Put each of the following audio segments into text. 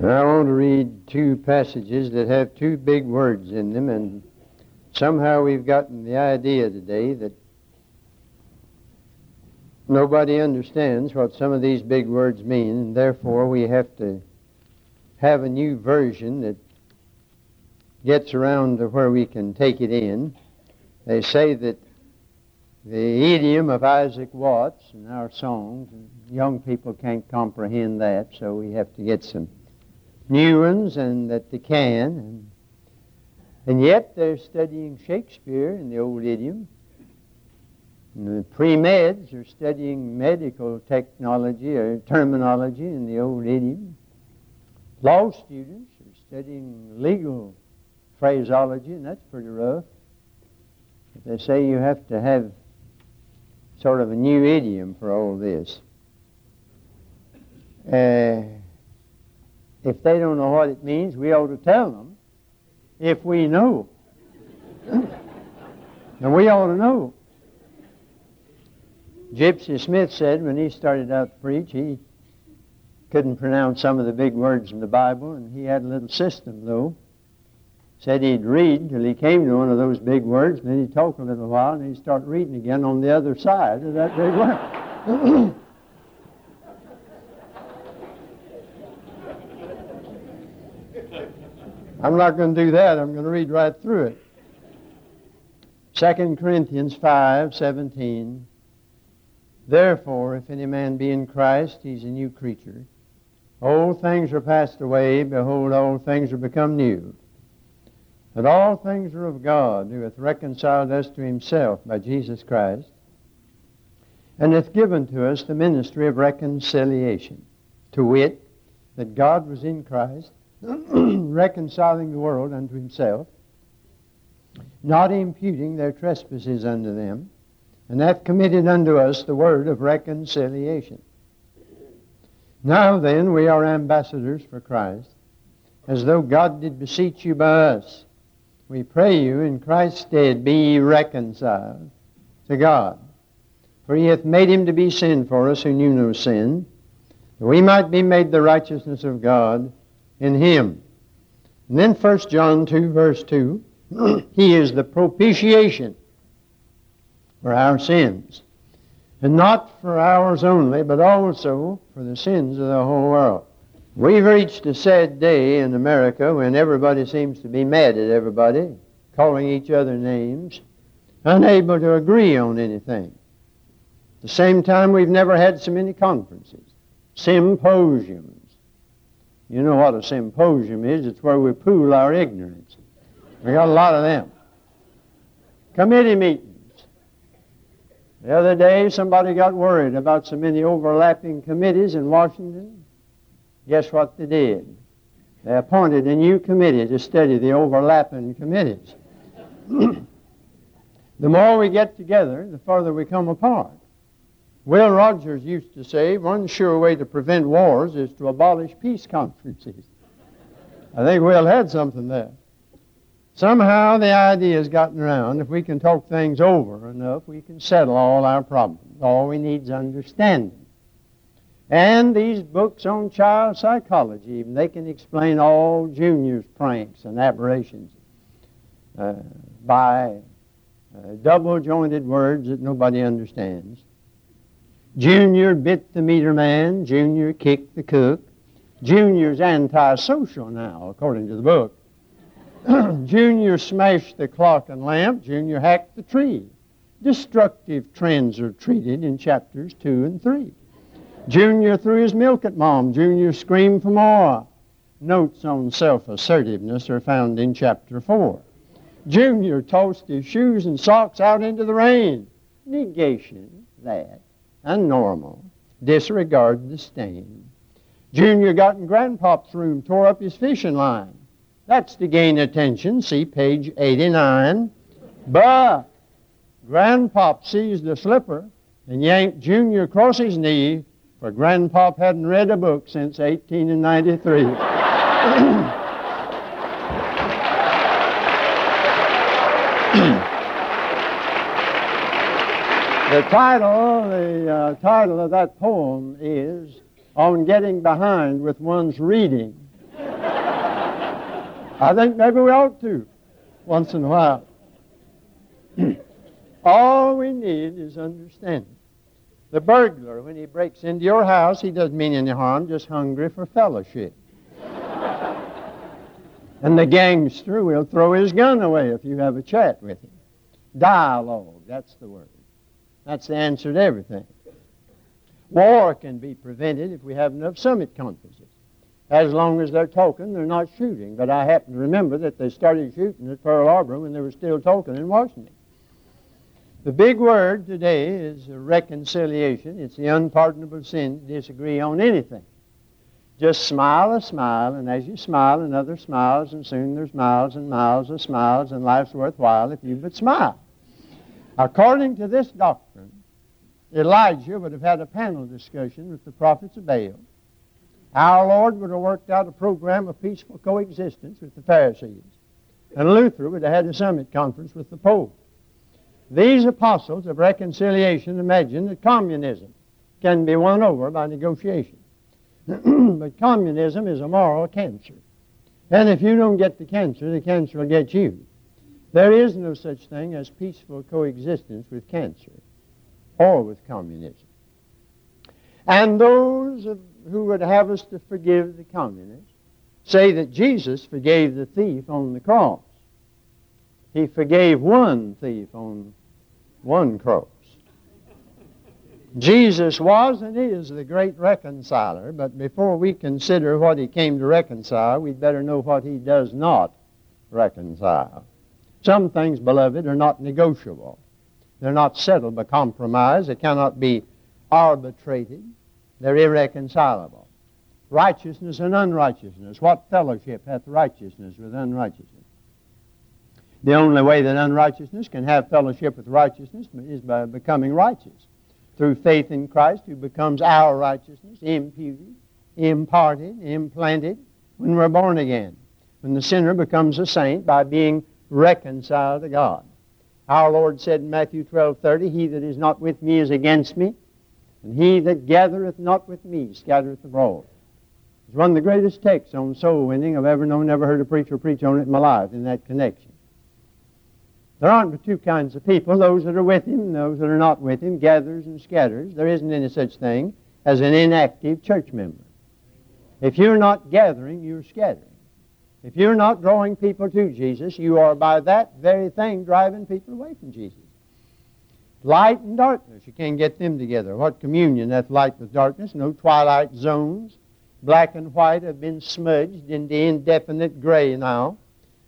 I want to read two passages that have two big words in them, and somehow we've gotten the idea today that nobody understands what some of these big words mean, and therefore we have to have a new version that gets around to where we can take it in. They say that the idiom of Isaac Watts and our songs, young people can't comprehend that, so we have to get some new ones and that they can. And, and yet they're studying Shakespeare in the old idiom. And the pre-meds are studying medical technology or terminology in the old idiom. Law students are studying legal phraseology, and that's pretty rough. They say you have to have sort of a new idiom for all this. Uh, if they don't know what it means, we ought to tell them if we know. and we ought to know. Gypsy Smith said when he started out to preach, he couldn't pronounce some of the big words in the Bible, and he had a little system, though. Said he'd read till he came to one of those big words, and then he'd talk a little while, and he'd start reading again on the other side of that big word. I'm not going to do that. I'm going to read right through it. 2 Corinthians 5 17. Therefore, if any man be in Christ, he's a new creature. Old things are passed away. Behold, all things are become new. But all things are of God, who hath reconciled us to himself by Jesus Christ, and hath given to us the ministry of reconciliation, to wit, that God was in Christ reconciling the world unto himself, not imputing their trespasses unto them, and hath committed unto us the word of reconciliation. Now then, we are ambassadors for Christ, as though God did beseech you by us. We pray you in Christ's stead be ye reconciled to God. For he hath made him to be sin for us who knew no sin, that we might be made the righteousness of God in him. And then 1 John 2, verse 2, he is the propitiation for our sins. And not for ours only, but also for the sins of the whole world. We've reached a sad day in America when everybody seems to be mad at everybody, calling each other names, unable to agree on anything. At the same time, we've never had so many conferences, symposiums, you know what a symposium is? It's where we pool our ignorance. We got a lot of them. Committee meetings. The other day, somebody got worried about so many overlapping committees in Washington. Guess what they did? They appointed a new committee to study the overlapping committees. the more we get together, the farther we come apart. Will Rogers used to say one sure way to prevent wars is to abolish peace conferences. I think Will had something there. Somehow the idea has gotten around if we can talk things over enough, we can settle all our problems. All we need is understanding. And these books on child psychology, even they can explain all Junior's pranks and aberrations uh, by uh, double jointed words that nobody understands. Junior bit the meter man. Junior kicked the cook. Junior's antisocial now, according to the book. Junior smashed the clock and lamp. Junior hacked the tree. Destructive trends are treated in chapters 2 and 3. Junior threw his milk at mom. Junior screamed for more. Notes on self assertiveness are found in chapter 4. Junior tossed his shoes and socks out into the rain. Negation, that and normal. Disregard the stain. Junior got in Grandpop's room, tore up his fishing line. That's to gain attention. See page 89. But Grandpop seized the slipper and yanked Junior across his knee, for Grandpop hadn't read a book since 1893. The title, the uh, title of that poem is On Getting Behind with One's Reading. I think maybe we ought to once in a while. All we need is understanding. The burglar, when he breaks into your house, he doesn't mean any harm, just hungry for fellowship. and the gangster will throw his gun away if you have a chat with him. Dialogue, that's the word. That's the answer to everything. War can be prevented if we have enough summit conferences. As long as they're talking, they're not shooting. But I happen to remember that they started shooting at Pearl Harbor when they were still talking in Washington. The big word today is reconciliation. It's the unpardonable sin to disagree on anything. Just smile a smile, and as you smile, another smiles, and soon there's miles and miles of smiles, and life's worthwhile if you but smile. According to this doctrine, Elijah would have had a panel discussion with the prophets of Baal. Our Lord would have worked out a program of peaceful coexistence with the Pharisees. And Luther would have had a summit conference with the Pope. These apostles of reconciliation imagine that communism can be won over by negotiation. but communism is a moral cancer. And if you don't get the cancer, the cancer will get you. There is no such thing as peaceful coexistence with cancer or with communism. And those who would have us to forgive the communists say that Jesus forgave the thief on the cross. He forgave one thief on one cross. Jesus was and is the great reconciler, but before we consider what he came to reconcile, we'd better know what he does not reconcile. Some things, beloved, are not negotiable. They're not settled by compromise. They cannot be arbitrated. They're irreconcilable. Righteousness and unrighteousness. What fellowship hath righteousness with unrighteousness? The only way that unrighteousness can have fellowship with righteousness is by becoming righteous. Through faith in Christ, who becomes our righteousness, imputed, imparted, implanted when we're born again. When the sinner becomes a saint by being reconciled to God. Our Lord said in Matthew 12 30, He that is not with me is against me, and he that gathereth not with me scattereth abroad. It's one of the greatest texts on soul winning I've ever known, never heard a preacher preach on it in my life in that connection. There aren't but two kinds of people, those that are with him and those that are not with him, gatherers and scatterers. There isn't any such thing as an inactive church member. If you're not gathering, you're scattering. If you're not drawing people to Jesus, you are by that very thing driving people away from Jesus. Light and darkness, you can't get them together. What communion hath light with darkness? No twilight zones. Black and white have been smudged into indefinite gray now.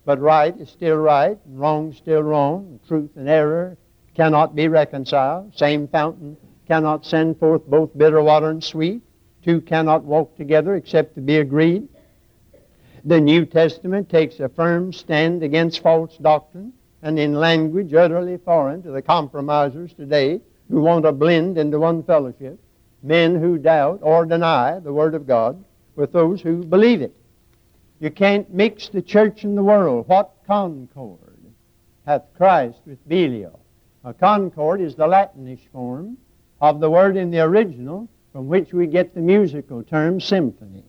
But right is still right, and wrong still wrong. Truth and error cannot be reconciled. Same fountain cannot send forth both bitter water and sweet. Two cannot walk together except to be agreed. The New Testament takes a firm stand against false doctrine and in language utterly foreign to the compromisers today who want to blend into one fellowship, men who doubt or deny the Word of God with those who believe it. You can't mix the church and the world. What concord hath Christ with Belial? A concord is the Latinish form of the word in the original from which we get the musical term symphony.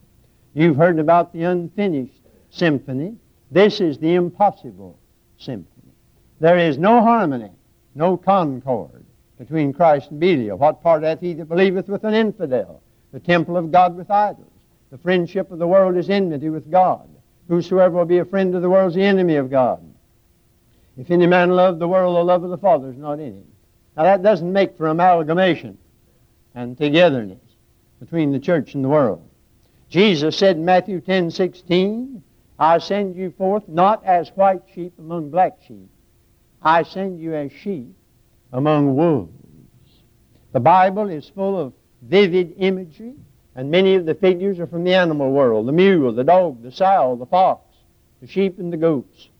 You've heard about the unfinished symphony. This is the impossible symphony. There is no harmony, no concord between Christ and Belial. What part hath he that believeth with an infidel? The temple of God with idols. The friendship of the world is enmity with God. Whosoever will be a friend of the world is the enemy of God. If any man love the world, the love of the Father is not in him. Now that doesn't make for amalgamation and togetherness between the church and the world. Jesus said in Matthew 10 16, I send you forth not as white sheep among black sheep. I send you as sheep among wolves. The Bible is full of vivid imagery, and many of the figures are from the animal world the mule, the dog, the sow, the fox, the sheep, and the goats.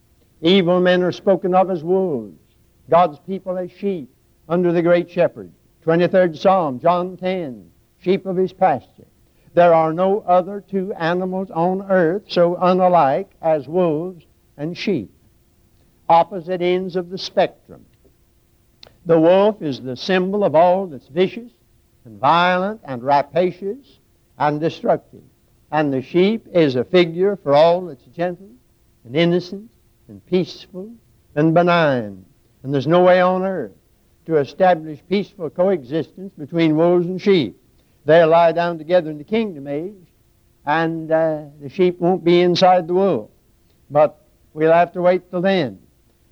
Evil men are spoken of as wolves, God's people as sheep under the great shepherd. 23rd Psalm, John 10, sheep of his pasture. There are no other two animals on earth so unalike as wolves and sheep opposite ends of the spectrum. The wolf is the symbol of all that's vicious and violent and rapacious and destructive. And the sheep is a figure for all that's gentle and innocent and peaceful and benign. And there's no way on earth to establish peaceful coexistence between wolves and sheep. They'll lie down together in the kingdom age, and uh, the sheep won't be inside the wolf. But we'll have to wait till then.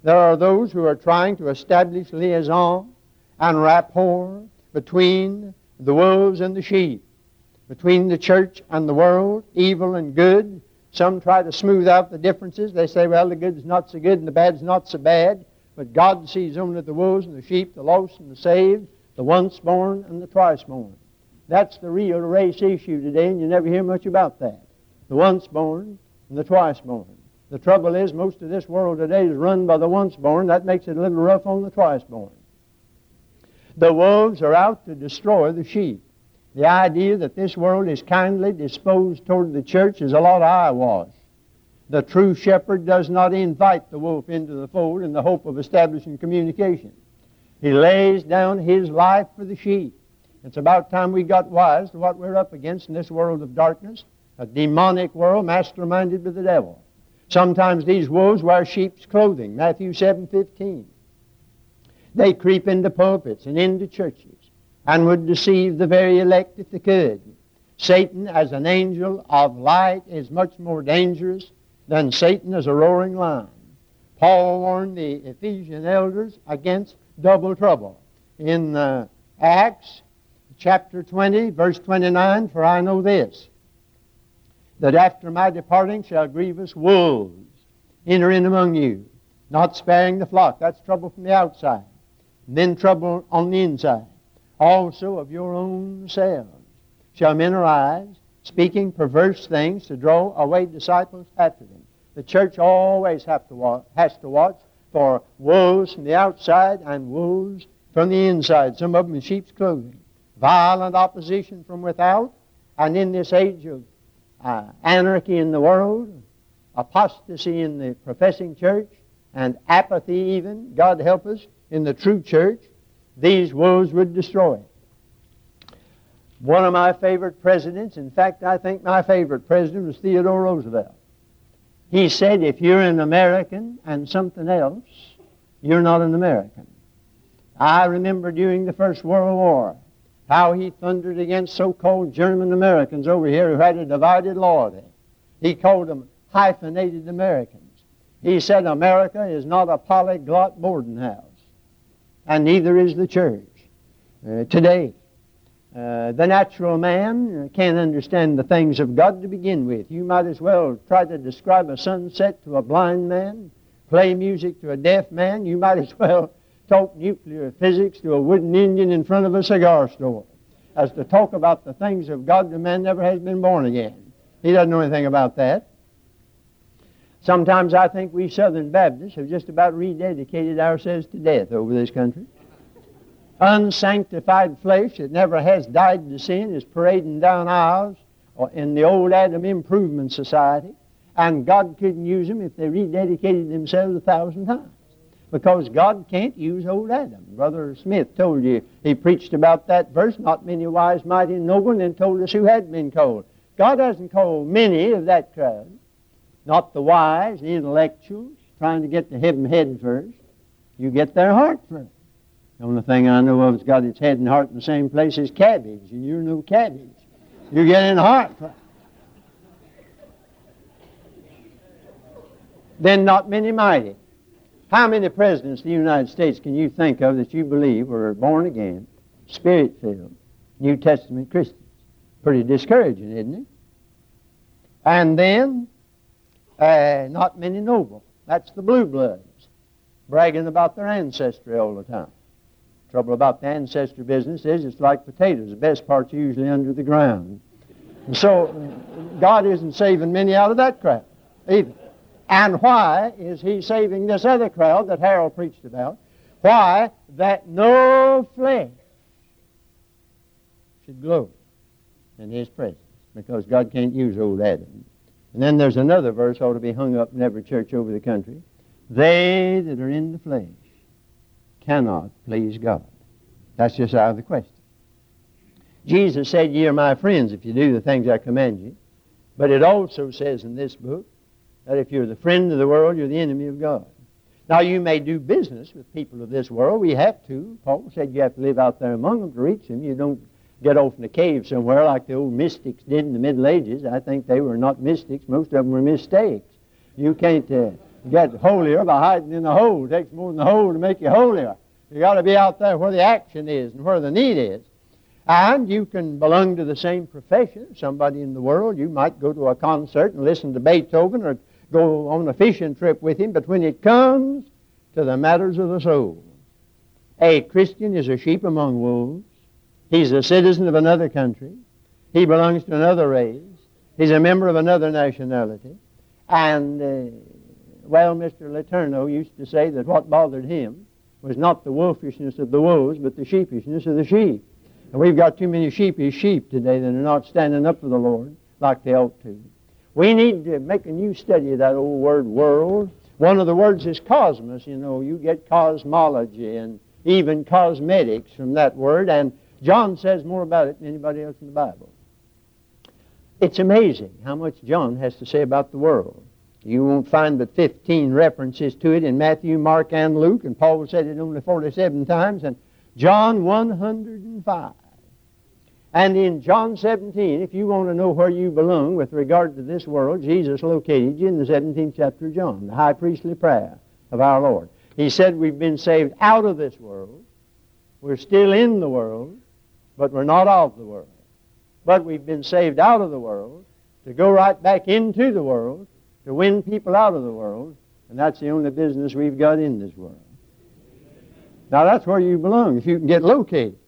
There are those who are trying to establish liaison and rapport between the wolves and the sheep, between the church and the world, evil and good. Some try to smooth out the differences. They say, well, the good is not so good and the bad is not so bad. But God sees only the wolves and the sheep, the lost and the saved, the once born and the twice born. That's the real race issue today, and you never hear much about that. The once born and the twice born. The trouble is, most of this world today is run by the once born. That makes it a little rough on the twice born. The wolves are out to destroy the sheep. The idea that this world is kindly disposed toward the church is a lot of eyewash. The true shepherd does not invite the wolf into the fold in the hope of establishing communication. He lays down his life for the sheep. It's about time we got wise to what we're up against in this world of darkness, a demonic world masterminded by the devil. Sometimes these wolves wear sheep's clothing, Matthew 7:15. They creep into pulpits and into churches and would deceive the very elect if they could. Satan, as an angel of light, is much more dangerous than Satan as a roaring lion. Paul warned the Ephesian elders against double trouble. In uh, Acts chapter 20, verse 29, For I know this, that after my departing shall grievous wolves enter in among you, not sparing the flock. That's trouble from the outside. And then trouble on the inside. Also of your own selves shall men arise, speaking perverse things to draw away disciples after them. The church always have to watch, has to watch for wolves from the outside and wolves from the inside, some of them in sheep's clothing. Violent opposition from without, and in this age of uh, anarchy in the world, apostasy in the professing church, and apathy even, God help us, in the true church, these wolves would destroy it. One of my favorite presidents, in fact, I think my favorite president was Theodore Roosevelt. He said, if you're an American and something else, you're not an American. I remember during the First World War how he thundered against so called German Americans over here who had a divided loyalty. He called them hyphenated Americans. He said, America is not a polyglot boarding house, and neither is the church. Uh, today, uh, the natural man can't understand the things of God to begin with. You might as well try to describe a sunset to a blind man, play music to a deaf man. You might as well talk nuclear physics to a wooden Indian in front of a cigar store as to talk about the things of God. The man never has been born again. He doesn't know anything about that. Sometimes I think we Southern Baptists have just about rededicated ourselves to death over this country unsanctified flesh that never has died to sin is parading down aisles in the old Adam Improvement Society, and God couldn't use them if they rededicated themselves a thousand times. Because God can't use old Adam. Brother Smith told you, he preached about that verse, not many wise, mighty, and noble, and then told us who had been called. God hasn't called many of that crowd, not the wise, the intellectuals, trying to get to heaven head first. You get their heart first. The only thing I know of that's got its head and heart in the same place is cabbage, and you're no cabbage. You're getting heart. first. Then not many mighty. How many presidents of the United States can you think of that you believe were born again, spirit filled, New Testament Christians? Pretty discouraging, isn't it? And then, uh, not many noble. That's the blue bloods, bragging about their ancestry all the time. Trouble about the ancestry business is it's like potatoes. The best part's usually under the ground. And so God isn't saving many out of that crowd either. And why is he saving this other crowd that Harold preached about? Why? That no flesh should glory in his presence. Because God can't use old Adam. And then there's another verse ought to be hung up in every church over the country. They that are in the flesh cannot please God. That's just out of the question. Jesus said, Ye are my friends if you do the things I command you. But it also says in this book That if you're the friend of the world, you're the enemy of God. Now, you may do business with people of this world. We have to. Paul said you have to live out there among them to reach them. You don't get off in a cave somewhere like the old mystics did in the Middle Ages. I think they were not mystics. Most of them were mistakes. You can't uh, get holier by hiding in the hole. It takes more than the hole to make you holier. you got to be out there where the action is and where the need is. And you can belong to the same profession. Somebody in the world, you might go to a concert and listen to Beethoven or go on a fishing trip with him, but when it comes to the matters of the soul, a Christian is a sheep among wolves. He's a citizen of another country. He belongs to another race. He's a member of another nationality. And, uh, well, Mr. Letourneau used to say that what bothered him was not the wolfishness of the wolves, but the sheepishness of the sheep. And we've got too many sheepish sheep today that are not standing up for the Lord like they ought to. We need to make a new study of that old word world. One of the words is cosmos. You know, you get cosmology and even cosmetics from that word, and John says more about it than anybody else in the Bible. It's amazing how much John has to say about the world. You won't find but 15 references to it in Matthew, Mark, and Luke, and Paul said it only 47 times, and John 105. And in John 17, if you want to know where you belong with regard to this world, Jesus located you in the 17th chapter of John, the high priestly prayer of our Lord. He said we've been saved out of this world. We're still in the world, but we're not of the world. But we've been saved out of the world to go right back into the world, to win people out of the world, and that's the only business we've got in this world. Now that's where you belong, if you can get located.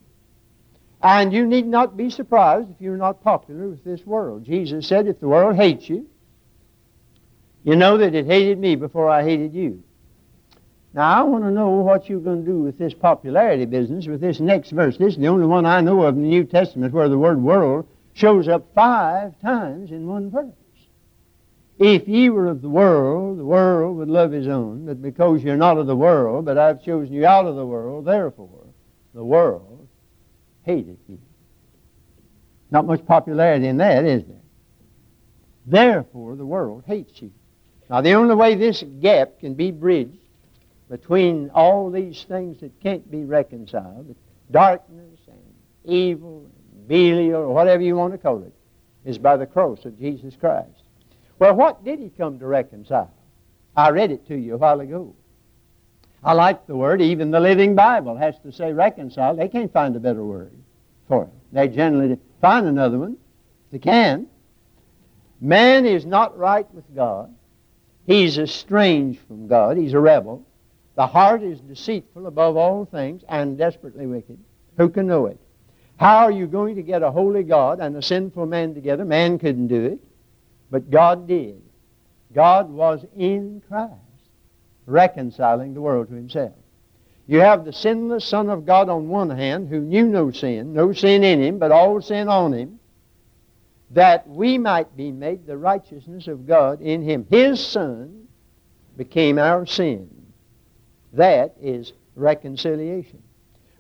And you need not be surprised if you're not popular with this world. Jesus said, if the world hates you, you know that it hated me before I hated you. Now, I want to know what you're going to do with this popularity business, with this next verse. This is the only one I know of in the New Testament where the word world shows up five times in one verse. If ye were of the world, the world would love his own. But because you're not of the world, but I've chosen you out of the world, therefore the world hated you. Not much popularity in that, is there? Therefore, the world hates you. Now, the only way this gap can be bridged between all these things that can't be reconciled, darkness and evil and Belial or whatever you want to call it, is by the cross of Jesus Christ. Well, what did he come to reconcile? I read it to you a while ago. I like the word. Even the Living Bible has to say reconcile. They can't find a better word for it. They generally find another one. They can. Man is not right with God. He's estranged from God. He's a rebel. The heart is deceitful above all things and desperately wicked. Who can know it? How are you going to get a holy God and a sinful man together? Man couldn't do it, but God did. God was in Christ reconciling the world to himself. You have the sinless Son of God on one hand, who knew no sin, no sin in him, but all sin on him, that we might be made the righteousness of God in him. His Son became our sin. That is reconciliation.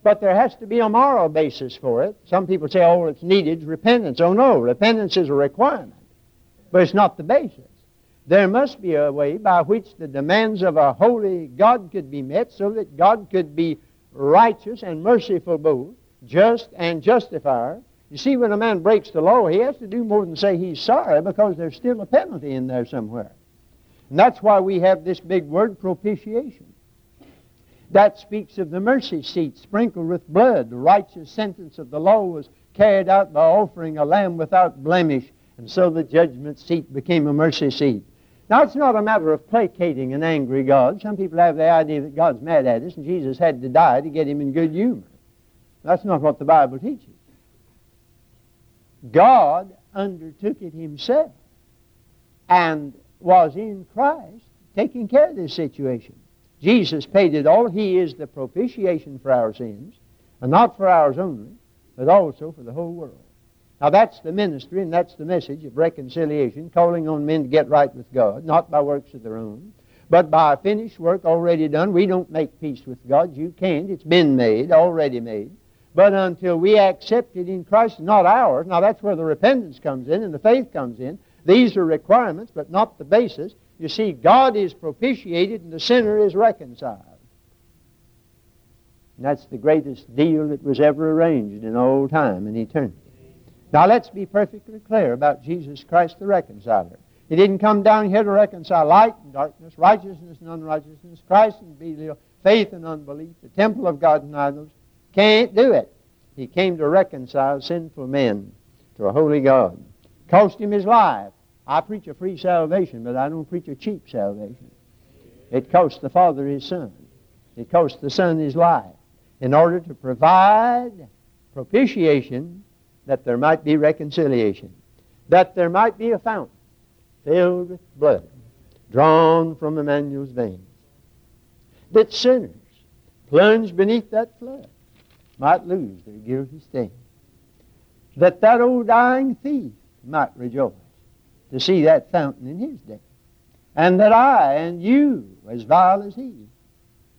But there has to be a moral basis for it. Some people say, oh, it's needed repentance. Oh, no, repentance is a requirement, but it's not the basis. There must be a way by which the demands of a holy God could be met so that God could be righteous and merciful both, just and justifier. You see, when a man breaks the law, he has to do more than say he's sorry because there's still a penalty in there somewhere. And that's why we have this big word, propitiation. That speaks of the mercy seat sprinkled with blood. The righteous sentence of the law was carried out by offering a lamb without blemish, and so the judgment seat became a mercy seat. Now, it's not a matter of placating an angry God. Some people have the idea that God's mad at us and Jesus had to die to get him in good humor. That's not what the Bible teaches. God undertook it himself and was in Christ taking care of this situation. Jesus paid it all. He is the propitiation for our sins, and not for ours only, but also for the whole world. Now that's the ministry and that's the message of reconciliation, calling on men to get right with God, not by works of their own, but by a finished work already done. We don't make peace with God. You can't. It's been made, already made. But until we accept it in Christ, not ours. Now that's where the repentance comes in and the faith comes in. These are requirements, but not the basis. You see, God is propitiated and the sinner is reconciled. And that's the greatest deal that was ever arranged in all time and eternity. Now let's be perfectly clear about Jesus Christ the reconciler. He didn't come down here to reconcile light and darkness, righteousness and unrighteousness, Christ and Belial, faith and unbelief, the temple of God and idols. Can't do it. He came to reconcile sinful men to a holy God. Cost him his life. I preach a free salvation, but I don't preach a cheap salvation. It cost the Father his Son. It cost the Son his life in order to provide propitiation that there might be reconciliation, that there might be a fountain filled with blood drawn from Emmanuel's veins, that sinners plunged beneath that flood might lose their guilty stain, that that old dying thief might rejoice to see that fountain in his day, and that I and you, as vile as he,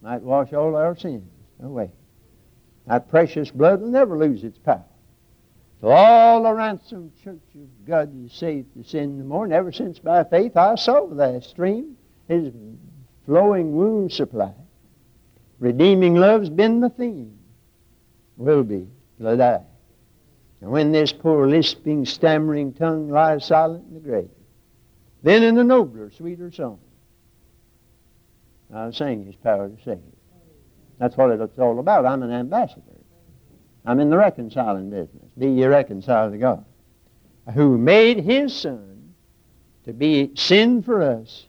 might wash all our sins away. That precious blood will never lose its power. So all the ransomed church of God is saved to sin no more. And ever since by faith I saw that stream, his flowing wound supply. Redeeming love's been the theme. Will be the die. And when this poor lisping, stammering tongue lies silent in the grave, then in the nobler, sweeter song, I'll sing his power to save. That's what it's all about. I'm an ambassador. I'm in the reconciling business. Be ye reconciled to God. Who made his Son to be sin for us,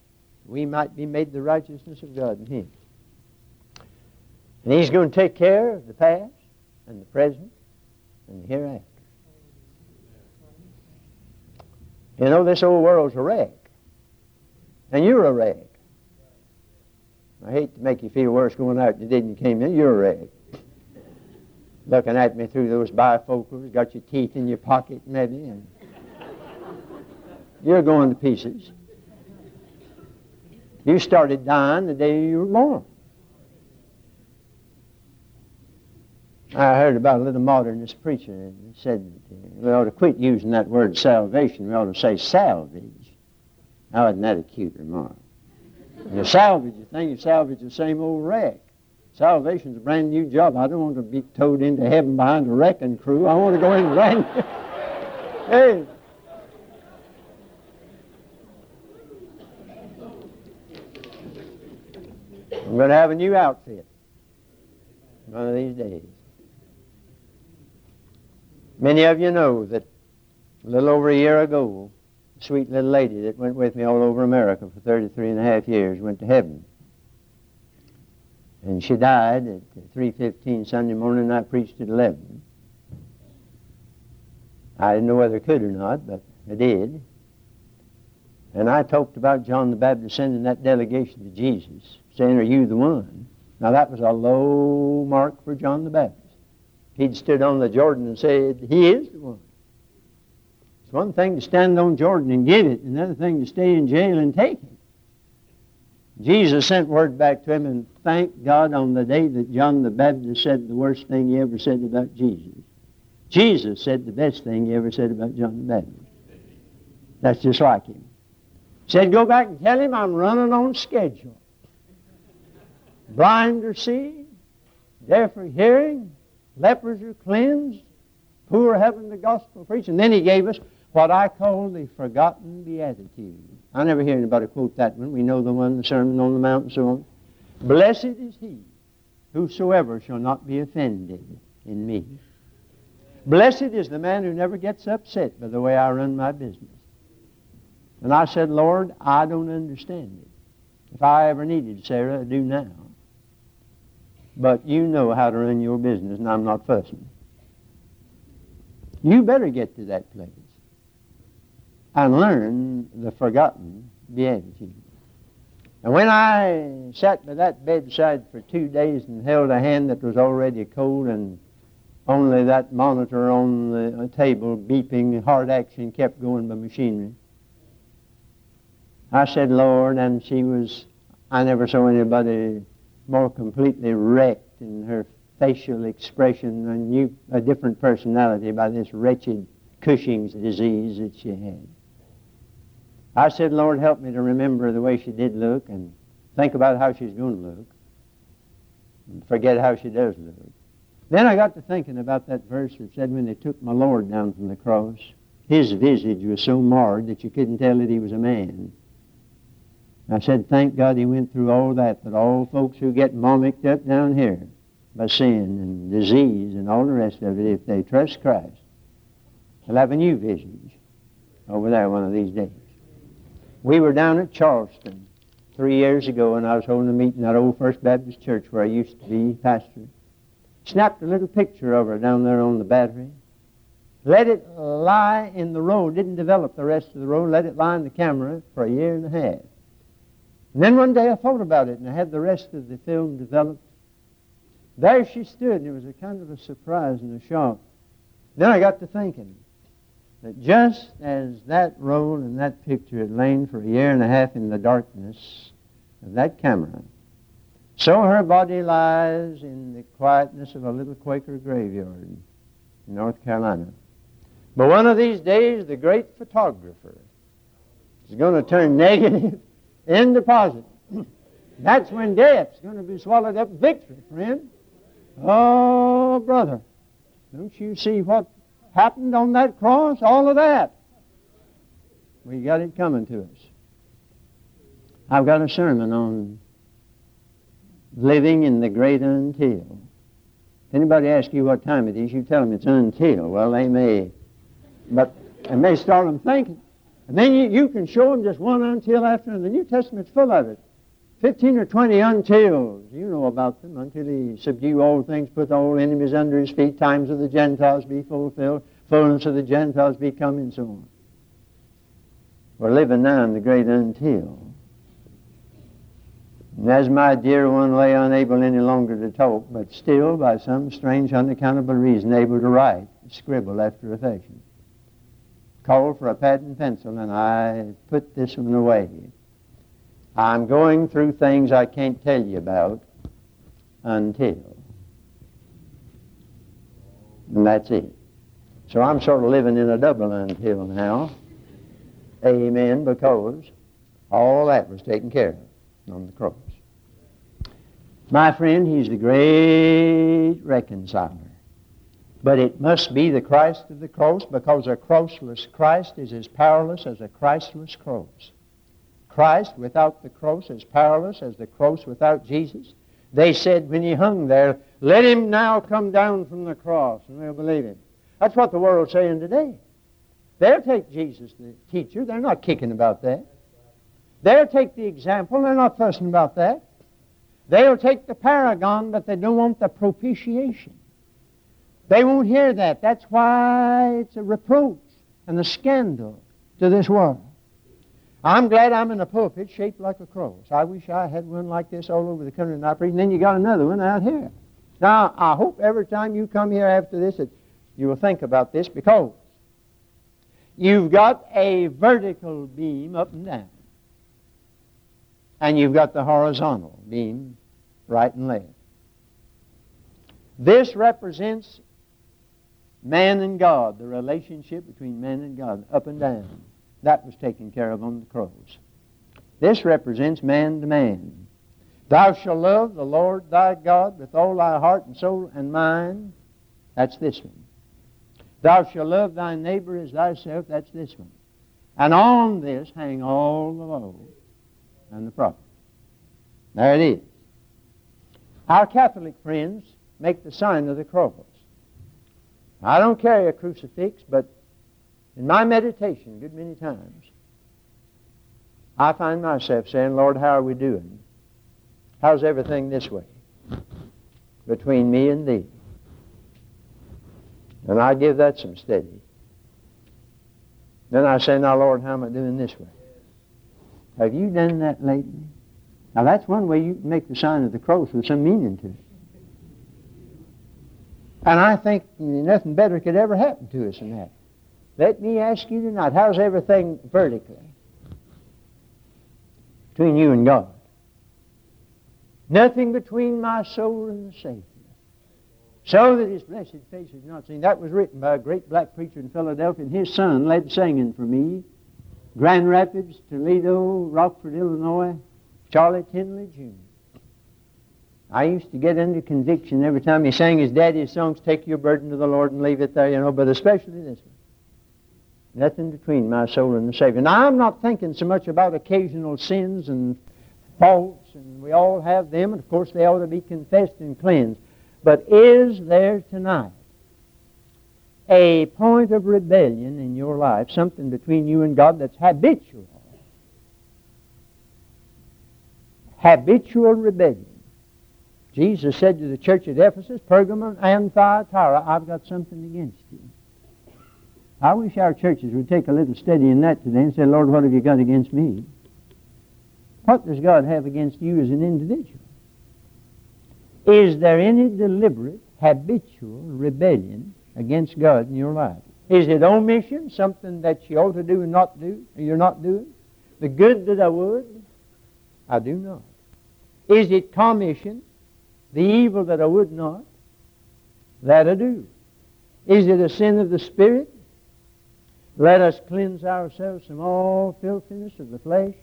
we might be made the righteousness of God in him. And he's going to take care of the past and the present and the hereafter. You know, this old world's a wreck. And you're a wreck. I hate to make you feel worse going out than you did when you came in. You're a wreck. Looking at me through those bifocals, got your teeth in your pocket maybe, and you're going to pieces. You started dying the day you were born. I heard about a little modernist preacher and said uh, we ought to quit using that word salvation. We ought to say salvage. Now, isn't that a cute remark? You salvage a thing, you salvage the same old wreck. Salvation's a brand new job. I don't want to be towed into heaven behind a wrecking crew. I want to go in brand new. hey. I'm going to have a new outfit one of these days. Many of you know that a little over a year ago, a sweet little lady that went with me all over America for 33 and a half years went to heaven. And she died at 3.15 Sunday morning, and I preached at 11. I didn't know whether I could or not, but I did. And I talked about John the Baptist sending that delegation to Jesus, saying, Are you the one? Now that was a low mark for John the Baptist. He'd stood on the Jordan and said, He is the one. It's one thing to stand on Jordan and give it, another thing to stay in jail and take it. Jesus sent word back to him, and thank God on the day that John the Baptist said the worst thing he ever said about Jesus. Jesus said the best thing he ever said about John the Baptist. That's just like him. Said, go back and tell him I'm running on schedule. Blind are seeing, deaf are hearing, lepers are cleansed, poor having the gospel preached. And then he gave us what I call the forgotten beatitude. I never hear anybody quote that one. We know the one, the Sermon on the Mount and so on. Blessed is he whosoever shall not be offended in me. Blessed is the man who never gets upset by the way I run my business. And I said, Lord, I don't understand it. If I ever needed Sara, I do now. But you know how to run your business, and I'm not fussing. You better get to that place and learn the forgotten beatitude. And when I sat by that bedside for two days and held a hand that was already cold and only that monitor on the table beeping heart action kept going by machinery, I said, Lord, and she was, I never saw anybody more completely wrecked in her facial expression, a, new, a different personality by this wretched Cushing's disease that she had. I said, Lord, help me to remember the way she did look and think about how she's going to look and forget how she does look. Then I got to thinking about that verse that said when they took my Lord down from the cross, his visage was so marred that you couldn't tell that he was a man. I said, thank God he went through all that, that all folks who get mimicked up down here by sin and disease and all the rest of it, if they trust Christ, they'll have a new visage over there one of these days. We were down at Charleston three years ago, and I was holding a meeting at Old First Baptist Church where I used to be pastor. Snapped a little picture of her down there on the battery. Let it lie in the road. Didn't develop the rest of the road. Let it lie in the camera for a year and a half. And then one day I thought about it and I had the rest of the film developed. There she stood, and it was a kind of a surprise and a shock. Then I got to thinking that just as that roll and that picture had lain for a year and a half in the darkness of that camera, so her body lies in the quietness of a little Quaker graveyard in North Carolina. But one of these days, the great photographer is going to turn negative in deposit. That's when death's going to be swallowed up victory, friend. Oh, brother, don't you see what happened on that cross? All of that. We got it coming to us. I've got a sermon on living in the great until. If anybody asks you what time it is, you tell them it's until. Well, they may, but it may start them thinking. And then you, you can show them just one until after, and the New Testament's full of it. Fifteen or twenty untils. You know about them. Until he subdue all things, put all enemies under his feet, times of the Gentiles be fulfilled, fullness of the Gentiles be come, and so on. We're living now in the great until. And as my dear one lay unable any longer to talk, but still, by some strange, unaccountable reason, able to write, scribble after a fashion called for a pad and pencil, and I put this one away. I'm going through things I can't tell you about until. And that's it. So I'm sort of living in a double until now. Amen, because all that was taken care of on the cross. My friend, he's the great reconciler. But it must be the Christ of the cross because a crossless Christ is as powerless as a Christless cross. Christ without the cross is powerless as the cross without Jesus. They said when he hung there, let him now come down from the cross and we'll believe him. That's what the world's saying today. They'll take Jesus, the teacher. They're not kicking about that. They'll take the example. They're not fussing about that. They'll take the paragon, but they don't want the propitiation. They won't hear that. That's why it's a reproach and a scandal to this world. I'm glad I'm in a pulpit shaped like a cross. I wish I had one like this all over the country and I preach. And then you got another one out here. Now, I hope every time you come here after this that you will think about this because you've got a vertical beam up and down. And you've got the horizontal beam right and left. This represents Man and God, the relationship between man and God, up and down. That was taken care of on the cross. This represents man to man. Thou shalt love the Lord thy God with all thy heart and soul and mind. That's this one. Thou shalt love thy neighbor as thyself. That's this one. And on this hang all the law and the prophets. There it is. Our Catholic friends make the sign of the cross. I don't carry a crucifix, but in my meditation, a good many times, I find myself saying, Lord, how are we doing? How's everything this way between me and thee? And I give that some steady. Then I say, now, Lord, how am I doing this way? Have you done that lately? Now, that's one way you can make the sign of the cross with some meaning to it. And I think nothing better could ever happen to us than that. Let me ask you tonight, how's everything vertically between you and God? Nothing between my soul and the Savior. So that his blessed face is not seen. That was written by a great black preacher in Philadelphia, and his son led singing for me Grand Rapids, Toledo, Rockford, Illinois, Charlie Tindley Jr. I used to get under conviction every time he sang his daddy's songs, Take Your Burden to the Lord and leave it there, you know, but especially this one. Nothing between my soul and the Savior. Now, I'm not thinking so much about occasional sins and faults, and we all have them, and of course they ought to be confessed and cleansed. But is there tonight a point of rebellion in your life, something between you and God that's habitual? Habitual rebellion. Jesus said to the church at Ephesus, Pergamum, and Thyatira, I've got something against you. I wish our churches would take a little study in that today and say, Lord, what have you got against me? What does God have against you as an individual? Is there any deliberate, habitual rebellion against God in your life? Is it omission, something that you ought to do and not do, and you're not doing? The good that I would, I do not. Is it commission, the evil that I would not, that I do? Is it a sin of the Spirit? Let us cleanse ourselves from all filthiness of the flesh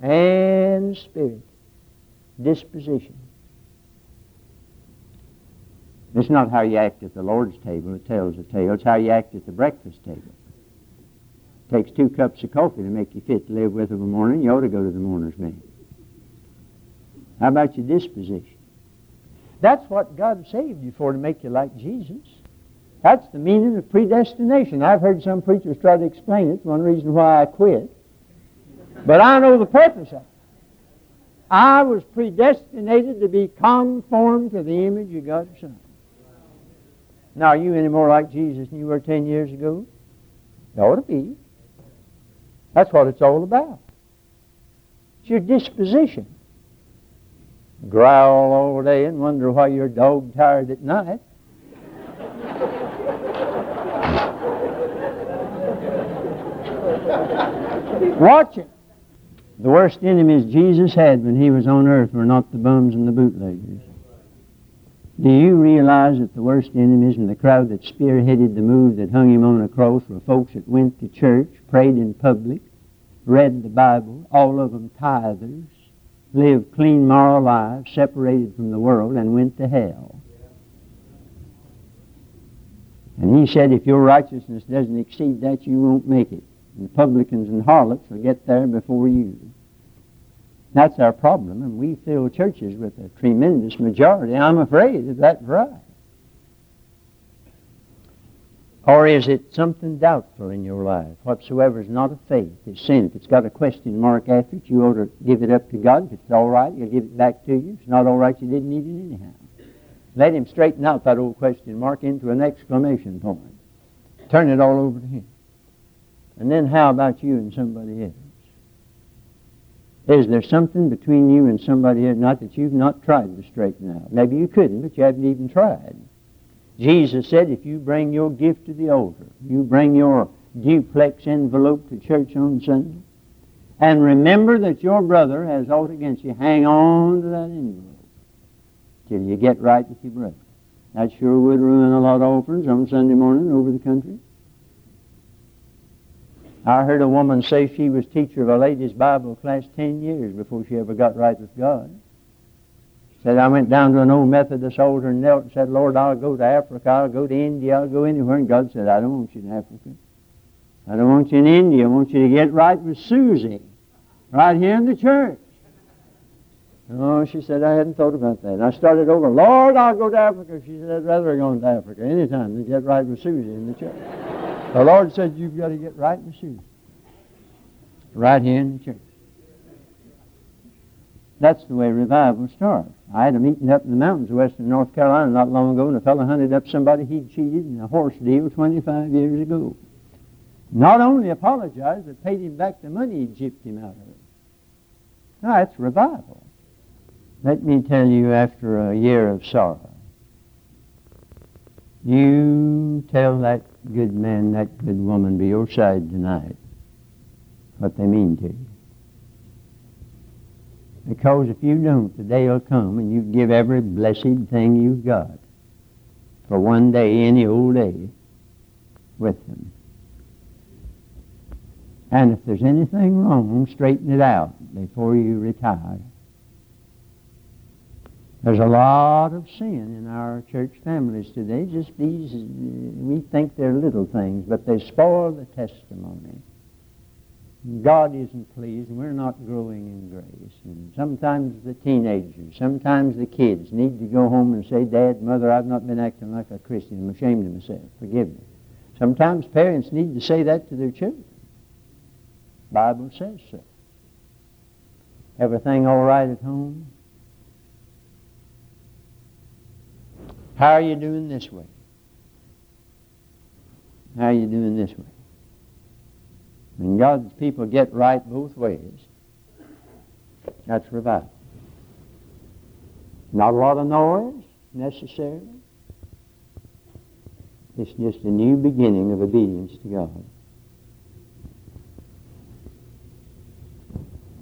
and spirit. Disposition. It's not how you act at the Lord's table that tells the tale. It's how you act at the breakfast table. It takes two cups of coffee to make you fit to live with of a morning. You ought to go to the mourner's bed. How about your disposition? That's what God saved you for, to make you like Jesus. That's the meaning of predestination. I've heard some preachers try to explain it. It's one reason why I quit. But I know the purpose of it. I was predestinated to be conformed to the image of God's Son. Now, are you any more like Jesus than you were 10 years ago? You ought to be. That's what it's all about. It's your disposition. Growl all day and wonder why you're dog tired at night. Watch it. The worst enemies Jesus had when he was on earth were not the bums and the bootleggers. Do you realize that the worst enemies and the crowd that spearheaded the move that hung him on a cross were folks that went to church, prayed in public, read the Bible, all of them tithers, lived clean moral lives, separated from the world, and went to hell? And he said, if your righteousness doesn't exceed that, you won't make it. And publicans and harlots will get there before you. That's our problem, and we fill churches with a tremendous majority. I'm afraid that that's right. Or is it something doubtful in your life? Whatsoever is not of faith is sin. If it's got a question mark after it, you ought to give it up to God. If it's all right, He'll give it back to you. If it's not all right, you didn't need it anyhow. Let Him straighten out that old question mark into an exclamation point. Turn it all over to Him. And then how about you and somebody else? Is there something between you and somebody else? Not that you've not tried to straighten out. Maybe you couldn't, but you haven't even tried. Jesus said, if you bring your gift to the altar, you bring your duplex envelope to church on Sunday, and remember that your brother has aught against you, hang on to that envelope till you get right with your brother. That sure would ruin a lot of offerings on Sunday morning over the country. I heard a woman say she was teacher of a ladies' Bible class ten years before she ever got right with God. Said, I went down to an old Methodist altar and knelt and said, Lord, I'll go to Africa, I'll go to India, I'll go anywhere. And God said, I don't want you in Africa. I don't want you in India. I want you to get right with Susie, right here in the church. Oh, she said, I hadn't thought about that. And I started over, Lord, I'll go to Africa. She said, I'd rather go to Africa anytime than get right with Susie in the church. The Lord said, You've got to get right in the shoes. Right here in the church. That's the way revival starts. I had a meeting up in the mountains of western North Carolina not long ago, and a fellow hunted up somebody he'd cheated in a horse deal 25 years ago. Not only apologized, but paid him back the money he'd gypped him out of it. Now, that's revival. Let me tell you, after a year of sorrow, you tell that good man, that good woman be your side tonight, what they mean to you. Because if you don't, the day will come and you give every blessed thing you've got for one day, any old day, with them. And if there's anything wrong, straighten it out before you retire. There's a lot of sin in our church families today. Just these, we think they're little things, but they spoil the testimony. God isn't pleased, and we're not growing in grace. And sometimes the teenagers, sometimes the kids need to go home and say, Dad, Mother, I've not been acting like a Christian. I'm ashamed of myself. Forgive me. Sometimes parents need to say that to their children. Bible says so. Everything all right at home? How are you doing this way? How are you doing this way? When God's people get right both ways, that's revival. Not a lot of noise necessarily. It's just a new beginning of obedience to God.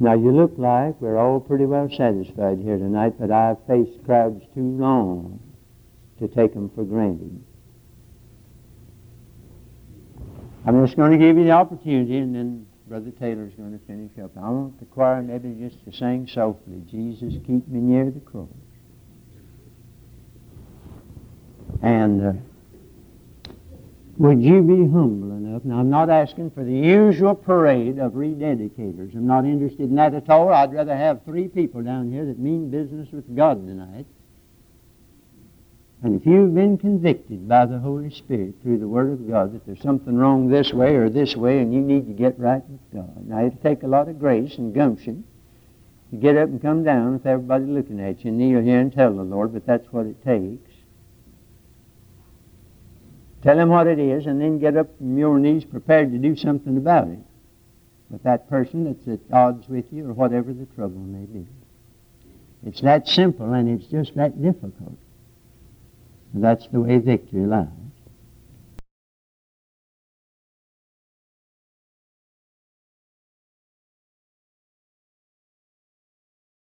Now you look like we're all pretty well satisfied here tonight, but I've faced crowds too long to take them for granted. I'm just going to give you the opportunity, and then Brother Taylor's going to finish up. I want the choir maybe just to sing softly, Jesus, keep me near the cross. And uh, would you be humble enough? Now, I'm not asking for the usual parade of rededicators. I'm not interested in that at all. I'd rather have three people down here that mean business with God tonight and if you've been convicted by the Holy Spirit through the Word of God that there's something wrong this way or this way and you need to get right with God, now it'll take a lot of grace and gumption to get up and come down with everybody looking at you and kneel here and tell the Lord, but that's what it takes. Tell him what it is and then get up from your knees prepared to do something about it with that person that's at odds with you or whatever the trouble may be. It's that simple and it's just that difficult. That's the way victory lies.